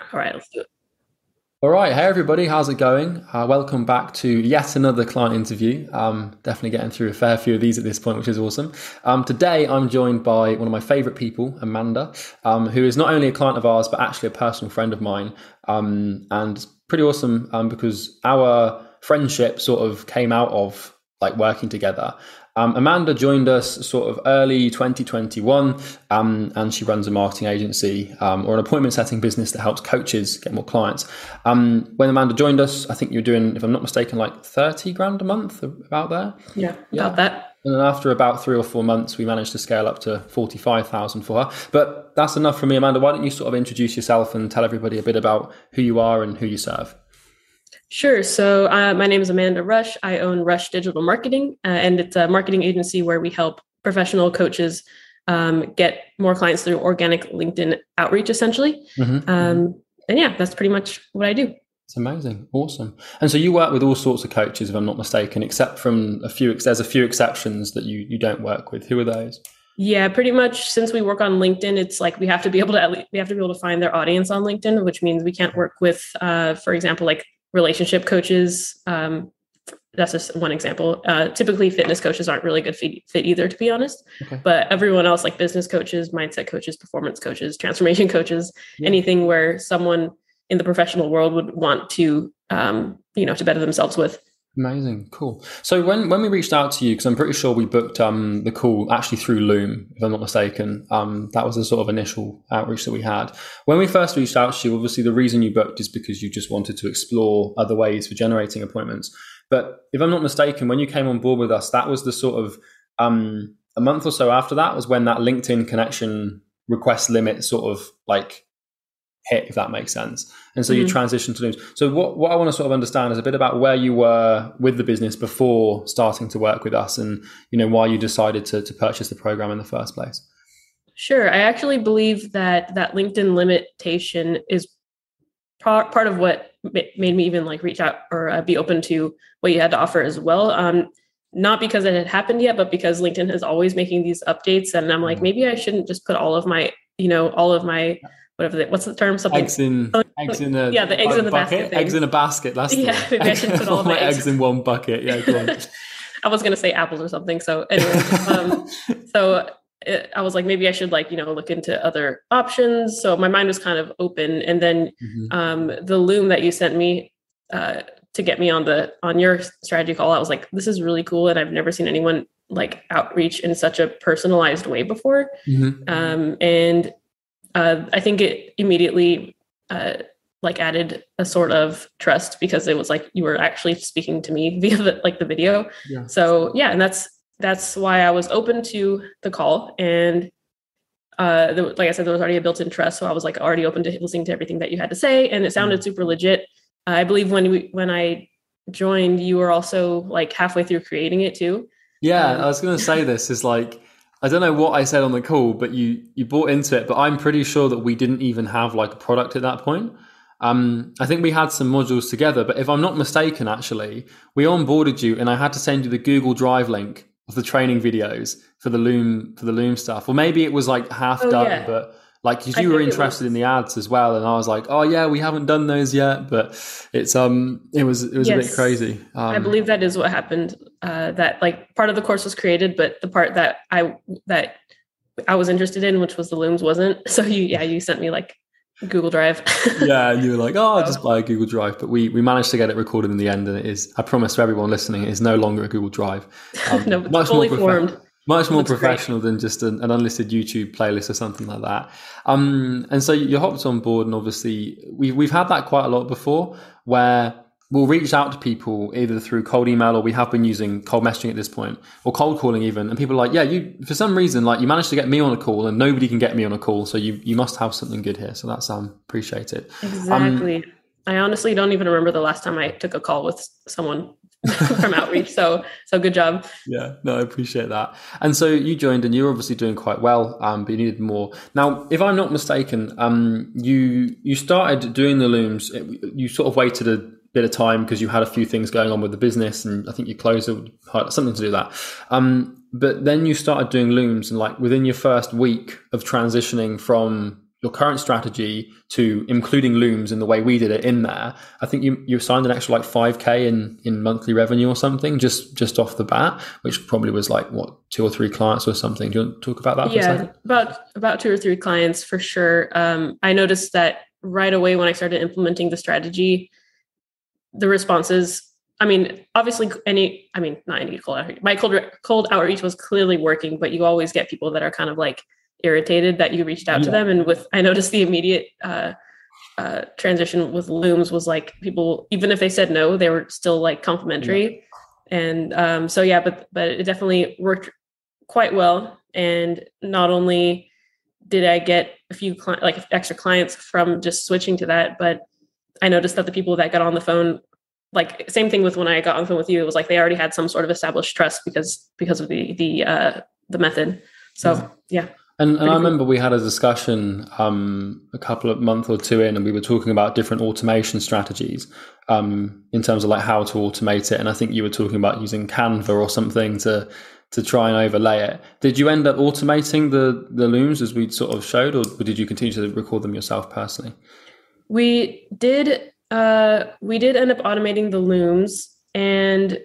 All right, let's do it. All right, hey everybody, how's it going? Uh, welcome back to yet another client interview. Um, definitely getting through a fair few of these at this point, which is awesome. Um, today, I'm joined by one of my favorite people, Amanda, um, who is not only a client of ours but actually a personal friend of mine, um, and pretty awesome um, because our friendship sort of came out of like working together. Um, Amanda joined us sort of early 2021, um, and she runs a marketing agency um, or an appointment setting business that helps coaches get more clients. Um, when Amanda joined us, I think you were doing, if I'm not mistaken, like 30 grand a month, about there. Yeah, yeah. about that. And then after about three or four months, we managed to scale up to 45,000 for her. But that's enough for me, Amanda. Why don't you sort of introduce yourself and tell everybody a bit about who you are and who you serve? Sure. So, uh, my name is Amanda Rush. I own Rush Digital Marketing, uh, and it's a marketing agency where we help professional coaches um, get more clients through organic LinkedIn outreach, essentially. Mm-hmm. Um, and yeah, that's pretty much what I do. It's amazing, awesome. And so you work with all sorts of coaches, if I'm not mistaken, except from a few. There's a few exceptions that you you don't work with. Who are those? Yeah, pretty much. Since we work on LinkedIn, it's like we have to be able to we have to be able to find their audience on LinkedIn, which means we can't work with, uh, for example, like relationship coaches. Um, that's just one example. Uh, typically, fitness coaches aren't really good fit, fit either, to be honest. Okay. But everyone else, like business coaches, mindset coaches, performance coaches, transformation coaches, yeah. anything where someone in the professional world would want to, um, you know, to better themselves with. Amazing, cool. So when when we reached out to you, because I'm pretty sure we booked um, the call actually through Loom, if I'm not mistaken. Um, that was the sort of initial outreach that we had. When we first reached out to you, obviously the reason you booked is because you just wanted to explore other ways for generating appointments. But if I'm not mistaken, when you came on board with us, that was the sort of um, a month or so after that was when that LinkedIn connection request limit sort of like hit, if that makes sense. And so mm-hmm. you transition to looms. So what, what I want to sort of understand is a bit about where you were with the business before starting to work with us and, you know, why you decided to, to purchase the program in the first place. Sure. I actually believe that that LinkedIn limitation is part, part of what made me even like reach out or uh, be open to what you had to offer as well. Um, not because it had happened yet, but because LinkedIn is always making these updates. And I'm like, mm-hmm. maybe I shouldn't just put all of my, you know, all of my whatever the, what's the term? Something eggs in eggs in a yeah, the eggs in the bucket. basket. Eggs in a basket. That's yeah. Maybe I should put all, my eggs. eggs. in one bucket. Yeah, go on. I was gonna say apples or something. So anyway, um, so it, I was like, maybe I should like you know look into other options. So my mind was kind of open, and then mm-hmm. um, the loom that you sent me. Uh, to get me on the on your strategy call, I was like, this is really cool, and I've never seen anyone like outreach in such a personalized way before. Mm-hmm. Um, and uh, I think it immediately uh, like added a sort of trust because it was like you were actually speaking to me via the, like the video. Yeah. So yeah, and that's that's why I was open to the call and uh, the, like I said, there was already a built-in trust, so I was like already open to listening to everything that you had to say, and it sounded mm. super legit. I believe when we when I joined, you were also like halfway through creating it too. Yeah, um, I was going to say this is like I don't know what I said on the call, but you you bought into it. But I'm pretty sure that we didn't even have like a product at that point. Um, I think we had some modules together, but if I'm not mistaken, actually, we onboarded you, and I had to send you the Google Drive link of the training videos for the Loom for the Loom stuff. Or maybe it was like half oh, done, yeah. but like because you were interested in the ads as well and i was like oh yeah we haven't done those yet but it's um it was it was yes. a bit crazy um, i believe that is what happened uh that like part of the course was created but the part that i that i was interested in which was the looms wasn't so you yeah you sent me like Google Drive. yeah, and you were like, "Oh, I'll just buy a Google Drive." But we we managed to get it recorded in the end, and it is. I promise to everyone listening, it is no longer a Google Drive. Um, no, much fully more prof- formed much more professional great. than just an, an, unlisted YouTube playlist or something like that. Um, and so you hopped on board, and obviously we've we've had that quite a lot before, where we'll reach out to people either through cold email or we have been using cold messaging at this point, or cold calling even, and people are like, yeah, you for some reason like you managed to get me on a call, and nobody can get me on a call, so you you must have something good here. So that's um appreciated. Exactly. Um, I honestly don't even remember the last time I took a call with someone from outreach. So so good job. Yeah, no, I appreciate that. And so you joined, and you're obviously doing quite well, um, but you needed more. Now, if I'm not mistaken, um, you you started doing the looms. You sort of waited a bit of time because you had a few things going on with the business, and I think you closed it something to do that. Um, but then you started doing looms, and like within your first week of transitioning from your current strategy to including looms in the way we did it in there, I think you you signed an extra like five k in in monthly revenue or something just just off the bat, which probably was like what two or three clients or something. Do you want to talk about that? yeah, about about two or three clients for sure. Um, I noticed that right away when I started implementing the strategy, the responses. I mean, obviously, any. I mean, not any cold outreach. My cold cold outreach was clearly working, but you always get people that are kind of like irritated that you reached out yeah. to them. And with, I noticed the immediate uh, uh, transition with looms was like people, even if they said no, they were still like complimentary. Yeah. And um, so, yeah, but, but it definitely worked quite well. And not only did I get a few cli- like extra clients from just switching to that, but I noticed that the people that got on the phone like same thing with when I got on the phone with you, it was like they already had some sort of established trust because because of the the uh the method. So yeah. yeah. And, and I remember we had a discussion um, a couple of months or two in, and we were talking about different automation strategies um, in terms of like how to automate it. And I think you were talking about using Canva or something to to try and overlay it. Did you end up automating the the looms as we sort of showed, or did you continue to record them yourself personally? We did. Uh, we did end up automating the looms, and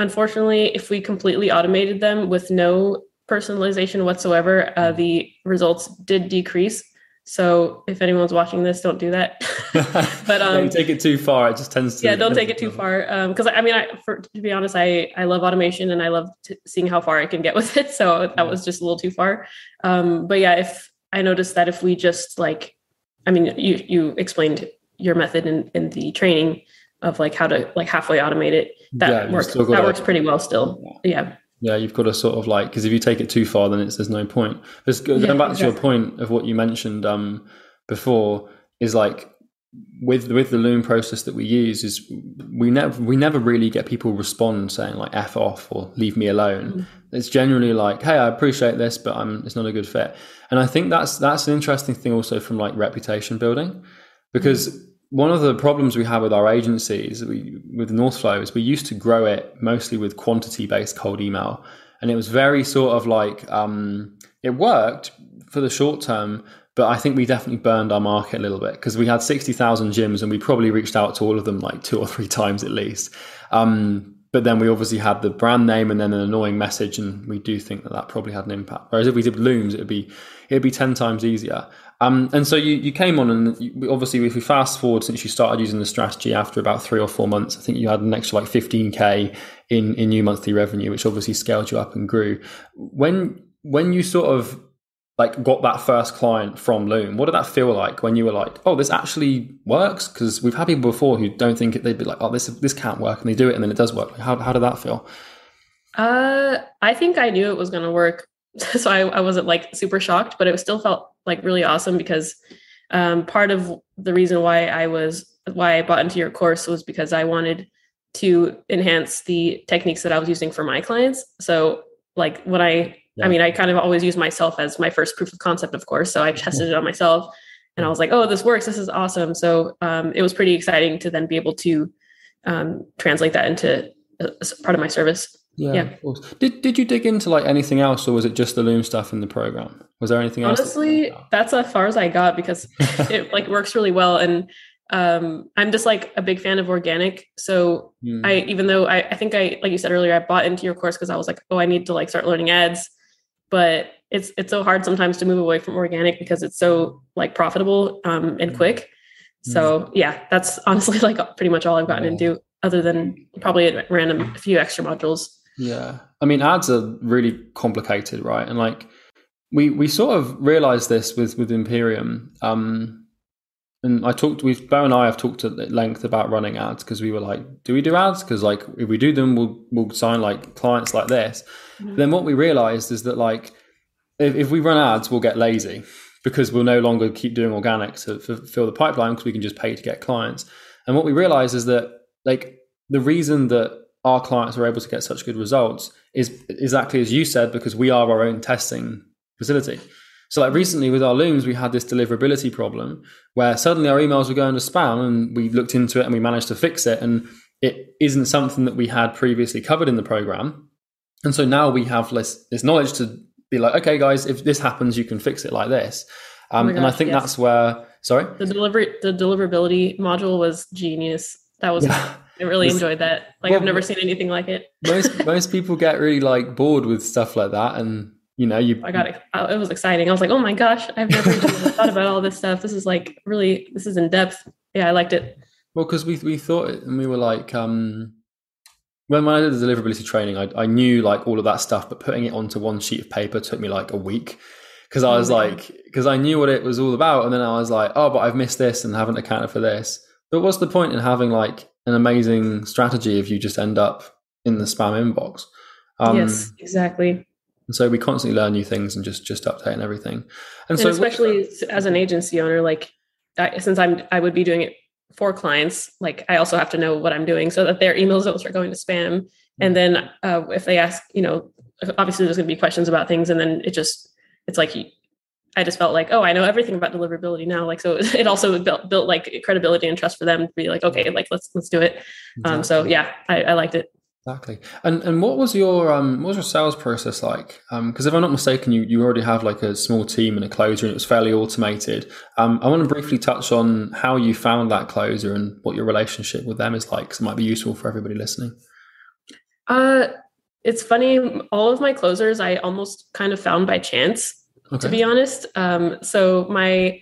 unfortunately, if we completely automated them with no personalization whatsoever, uh, the results did decrease. So if anyone's watching this, don't do that. but um, don't take it too far. It just tends to. Yeah, don't take it too far. Because um, I mean, I, for, to be honest, I I love automation and I love t- seeing how far I can get with it. So that was just a little too far. Um, but yeah, if I noticed that if we just like, I mean, you you explained your method in in the training of like how to like halfway automate it. That yeah, works. That works pretty well still. Yeah. Yeah, you've got to sort of like because if you take it too far, then it's there's no point. Just going yeah, back exactly. to your point of what you mentioned um, before is like with with the loom process that we use is we never we never really get people respond saying like f off or leave me alone. Mm. It's generally like, hey, I appreciate this, but I'm it's not a good fit. And I think that's that's an interesting thing also from like reputation building because. One of the problems we have with our agencies we, with Northflow is we used to grow it mostly with quantity based cold email. And it was very sort of like, um, it worked for the short term, but I think we definitely burned our market a little bit because we had 60,000 gyms and we probably reached out to all of them like two or three times at least. Um, but then we obviously had the brand name and then an annoying message, and we do think that that probably had an impact. Whereas if we did looms, it'd be it'd be ten times easier. Um, and so you, you came on, and you, obviously, if we fast forward since you started using the strategy after about three or four months, I think you had an extra like 15k in in new monthly revenue, which obviously scaled you up and grew. When when you sort of like got that first client from Loom, what did that feel like when you were like, oh, this actually works? Because we've had people before who don't think it, they'd be like, oh, this this can't work, and they do it, and then it does work. How how did that feel? Uh, I think I knew it was going to work so I, I wasn't like super shocked, but it still felt like really awesome because um, part of the reason why I was why I bought into your course was because I wanted to enhance the techniques that I was using for my clients. So like when I yeah. I mean I kind of always use myself as my first proof of concept, of course. So I tested it on myself and I was like, oh, this works. This is awesome. So um, it was pretty exciting to then be able to um, translate that into a, a part of my service. Yeah, yeah. Of course. Did Did you dig into like anything else, or was it just the Loom stuff in the program? Was there anything else? Honestly, that that's as far as I got because it like works really well, and um, I'm just like a big fan of organic. So mm. I, even though I, I think I, like you said earlier, I bought into your course because I was like, oh, I need to like start learning ads, but it's it's so hard sometimes to move away from organic because it's so like profitable um, and hmm. quick. So hmm. yeah, that's honestly like pretty much all I've gotten yeah. into, other than probably a random a few extra modules. Yeah. I mean, ads are really complicated, right? And like we we sort of realized this with with Imperium. Um, and I talked with Bo and I have talked at length about running ads because we were like, do we do ads? Because like if we do them, we'll we'll sign like clients like this. Mm-hmm. Then what we realized is that like if, if we run ads, we'll get lazy because we'll no longer keep doing organic to fill the pipeline because we can just pay to get clients. And what we realized is that like the reason that our clients are able to get such good results is exactly as you said because we are our own testing facility. So like recently with our looms, we had this deliverability problem where suddenly our emails were going to spam and we looked into it and we managed to fix it. And it isn't something that we had previously covered in the program. And so now we have less this knowledge to be like, okay, guys, if this happens, you can fix it like this. Um, oh gosh, and I think yes. that's where sorry the delivery the deliverability module was genius. That was yeah. I really enjoyed that. Like well, I've never seen anything like it. most most people get really like bored with stuff like that, and you know you. I got it. It was exciting. I was like, oh my gosh, I've never thought about all this stuff. This is like really this is in depth. Yeah, I liked it. Well, because we we thought it, and we were like, um, when I did the deliverability training, I, I knew like all of that stuff, but putting it onto one sheet of paper took me like a week because I was oh, like, because I knew what it was all about, and then I was like, oh, but I've missed this and haven't accounted for this. But what's the point in having like an amazing strategy if you just end up in the spam inbox. Um, yes, exactly. And so we constantly learn new things and just just update and everything. And, and so, especially as an agency owner, like I, since I'm I would be doing it for clients, like I also have to know what I'm doing so that their emails don't start going to spam. And then uh, if they ask, you know, obviously there's going to be questions about things, and then it just it's like I just felt like, oh, I know everything about deliverability now. Like, so it also built built like credibility and trust for them to be like, okay, like let's let's do it. Exactly. Um, so yeah, I, I, liked it. Exactly. And and what was your um what was your sales process like? Um, because if I'm not mistaken, you you already have like a small team and a closer, and it was fairly automated. Um, I want to briefly touch on how you found that closer and what your relationship with them is like, because it might be useful for everybody listening. Uh, it's funny. All of my closers, I almost kind of found by chance okay. to be honest. Um, so my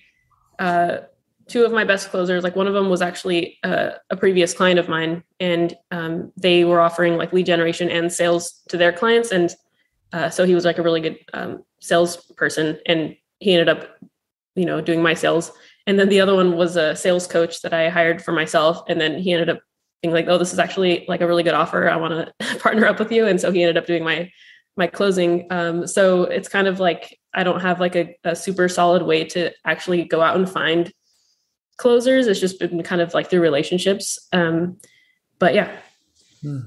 uh, two of my best closers, like one of them was actually uh, a previous client of mine, and um, they were offering like lead generation and sales to their clients, and uh, so he was like a really good um, salesperson, and he ended up, you know, doing my sales. And then the other one was a sales coach that I hired for myself, and then he ended up being like, "Oh, this is actually like a really good offer. I want to partner up with you." And so he ended up doing my my closing. Um, so it's kind of like I don't have like a, a, super solid way to actually go out and find closers. It's just been kind of like through relationships. Um, but yeah. Hmm.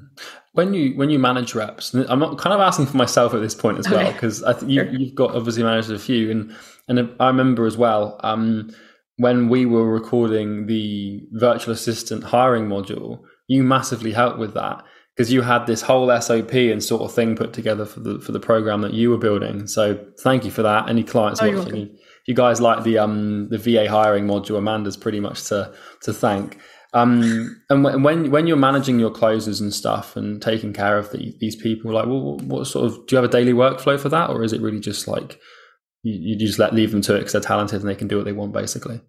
When you when you manage reps, I'm kind of asking for myself at this point as well because I think you, sure. you've got obviously managed a few, and and I remember as well um, when we were recording the virtual assistant hiring module, you massively helped with that because you had this whole SOP and sort of thing put together for the for the program that you were building. So thank you for that. Any clients oh, watching, you, guys like the um the VA hiring module? Amanda's pretty much to to thank. Um, and when when you're managing your closers and stuff and taking care of the, these people, like, what, what, sort of do you have a daily workflow for that, or is it really just like you, you just let leave them to it because they're talented and they can do what they want, basically?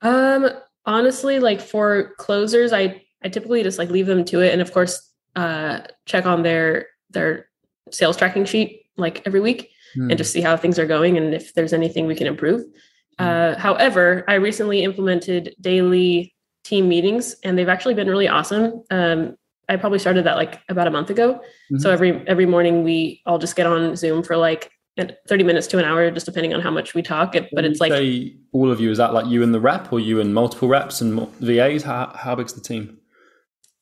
Um, honestly, like for closers, I I typically just like leave them to it, and of course, uh, check on their their sales tracking sheet like every week mm. and just see how things are going and if there's anything we can improve. Mm. Uh, however, I recently implemented daily team meetings and they've actually been really awesome. Um, I probably started that like about a month ago. Mm-hmm. So every every morning we all just get on Zoom for like 30 minutes to an hour, just depending on how much we talk. It, but it's like all of you. Is that like you and the rep, or you and multiple reps and VAs? How how big's the team?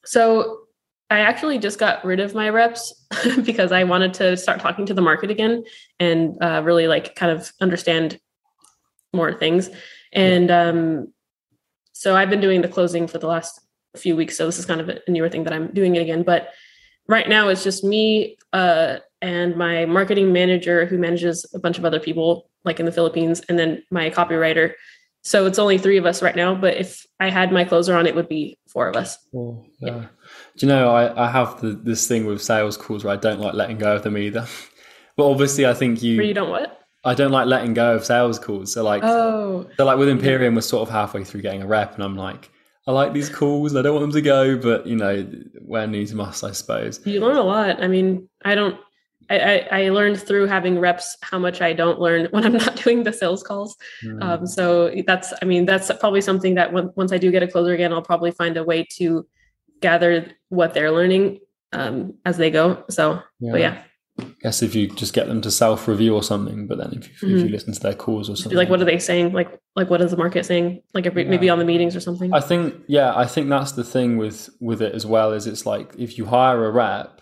So I actually just got rid of my reps because I wanted to start talking to the market again and uh, really like kind of understand more things. And um, so I've been doing the closing for the last few weeks. So this is kind of a newer thing that I'm doing it again. But right now it's just me uh, and my marketing manager who manages a bunch of other people like in the Philippines, and then my copywriter. So it's only three of us right now. But if I had my closer on, it would be four of us. Oh, yeah. yeah. Do you know, I, I have the, this thing with sales calls where I don't like letting go of them either. but obviously, I think you. Where you don't what? I don't like letting go of sales calls. So like, oh, so like with Imperium, we're sort of halfway through getting a rep, and I'm like, I like these calls. I don't want them to go, but you know, where needs must, I suppose. You learn a lot. I mean, I don't. I, I, learned through having reps how much I don't learn when I'm not doing the sales calls. Mm. Um, so that's, I mean, that's probably something that when, once I do get a closer again, I'll probably find a way to gather what they're learning um, as they go. So, yeah. but yeah. I guess if you just get them to self review or something, but then if you, mm-hmm. if you mm-hmm. listen to their calls or something, like what are they saying? Like like what is the market saying? Like every, yeah. maybe on the meetings or something. I think yeah, I think that's the thing with with it as well. Is it's like if you hire a rep,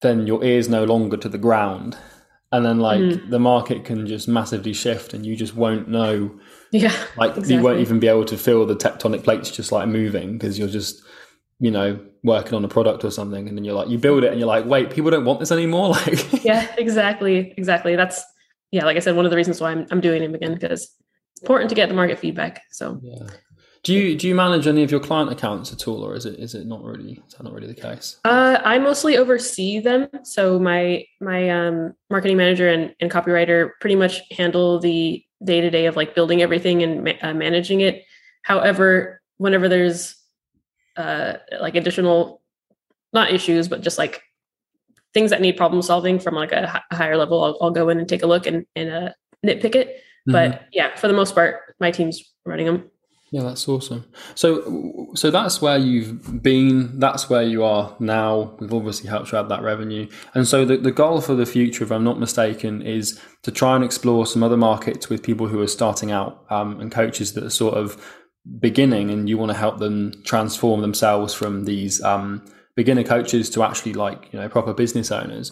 then your ears no longer to the ground, and then like mm-hmm. the market can just massively shift, and you just won't know. Yeah, like exactly. you won't even be able to feel the tectonic plates just like moving because you're just you know, working on a product or something, and then you're like, you build it, and you're like, wait, people don't want this anymore. Like, yeah, exactly, exactly. That's yeah, like I said, one of the reasons why I'm I'm doing it again because it's important to get the market feedback. So yeah. Do you do you manage any of your client accounts at all, or is it is it not really is that not really the case? Uh, I mostly oversee them. So my my um, marketing manager and, and copywriter pretty much handle the day to day of like building everything and ma- uh, managing it. However, whenever there's uh, like additional not issues, but just like things that need problem solving from like a, higher level, I'll, I'll, go in and take a look and, and uh, nitpick it. Mm-hmm. But yeah, for the most part, my team's running them. Yeah, that's awesome. So, so that's where you've been. That's where you are now. We've obviously helped you add that revenue, and so the, the goal for the future, if I'm not mistaken, is to try and explore some other markets with people who are starting out um, and coaches that are sort of beginning, and you want to help them transform themselves from these um, beginner coaches to actually like you know proper business owners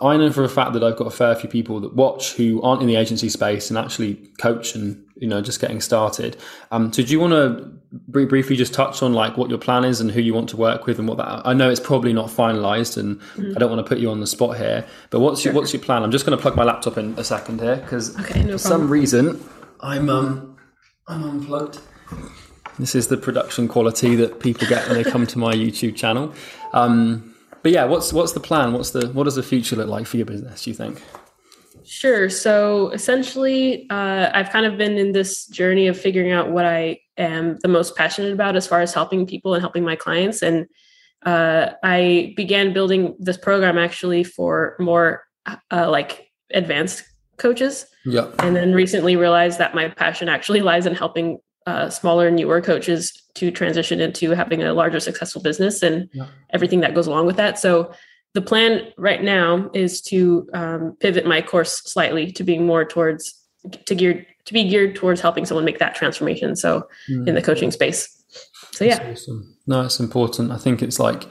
i know for a fact that i've got a fair few people that watch who aren't in the agency space and actually coach and you know just getting started um so do you want to briefly just touch on like what your plan is and who you want to work with and what that i know it's probably not finalized and mm-hmm. i don't want to put you on the spot here but what's sure. your what's your plan i'm just going to plug my laptop in a second here because okay, no for some reason i'm um i'm unplugged this is the production quality that people get when they come to my YouTube channel. Um, but yeah, what's what's the plan? What's the what does the future look like for your business? Do you think? Sure. So essentially, uh, I've kind of been in this journey of figuring out what I am the most passionate about as far as helping people and helping my clients. And uh, I began building this program actually for more uh, like advanced coaches. Yeah. And then recently realized that my passion actually lies in helping uh, smaller, newer coaches to transition into having a larger, successful business and yeah. everything that goes along with that. So the plan right now is to um, pivot my course slightly to being more towards to geared to be geared towards helping someone make that transformation. So mm. in the coaching space. So yeah, awesome. no, it's important. I think it's like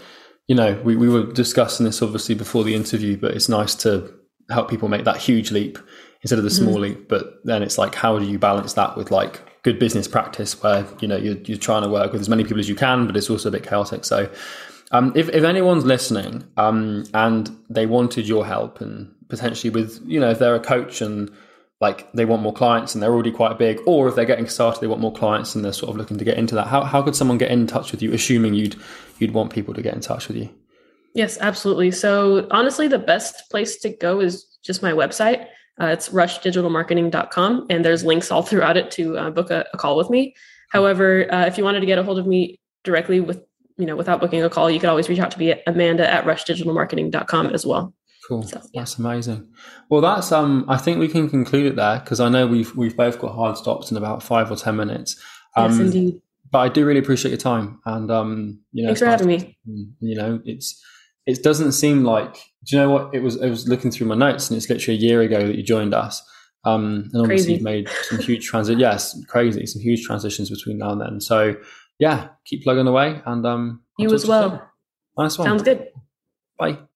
you know we we were discussing this obviously before the interview, but it's nice to help people make that huge leap instead of the small mm-hmm. leap. But then it's like, how do you balance that with like good business practice where you know you're, you're trying to work with as many people as you can, but it's also a bit chaotic. So, um, if if anyone's listening um, and they wanted your help and potentially with you know if they're a coach and like they want more clients and they're already quite big, or if they're getting started, they want more clients and they're sort of looking to get into that. How how could someone get in touch with you, assuming you'd you'd want people to get in touch with you? Yes, absolutely. So honestly, the best place to go is just my website. Uh, it's rushdigitalmarketing.com, and there's links all throughout it to uh, book a, a, call with me. However, uh, if you wanted to get a hold of me directly with, you know, without booking a call, you could always reach out to me at amanda at rushdigitalmarketing.com as well. Cool. So, yeah. That's amazing. Well, that's um. I think we can conclude it there because I know we've we've both got hard stops in about five or ten minutes. Um, yes, indeed. But I do really appreciate your time, and um, you know, thanks for having me. You know, it's it doesn't seem like do you know what it was i was looking through my notes and it's literally a year ago that you joined us um, and obviously you've made some huge transit yes crazy some huge transitions between now and then so yeah keep plugging away and um you as well. nice one. Sounds good. Bye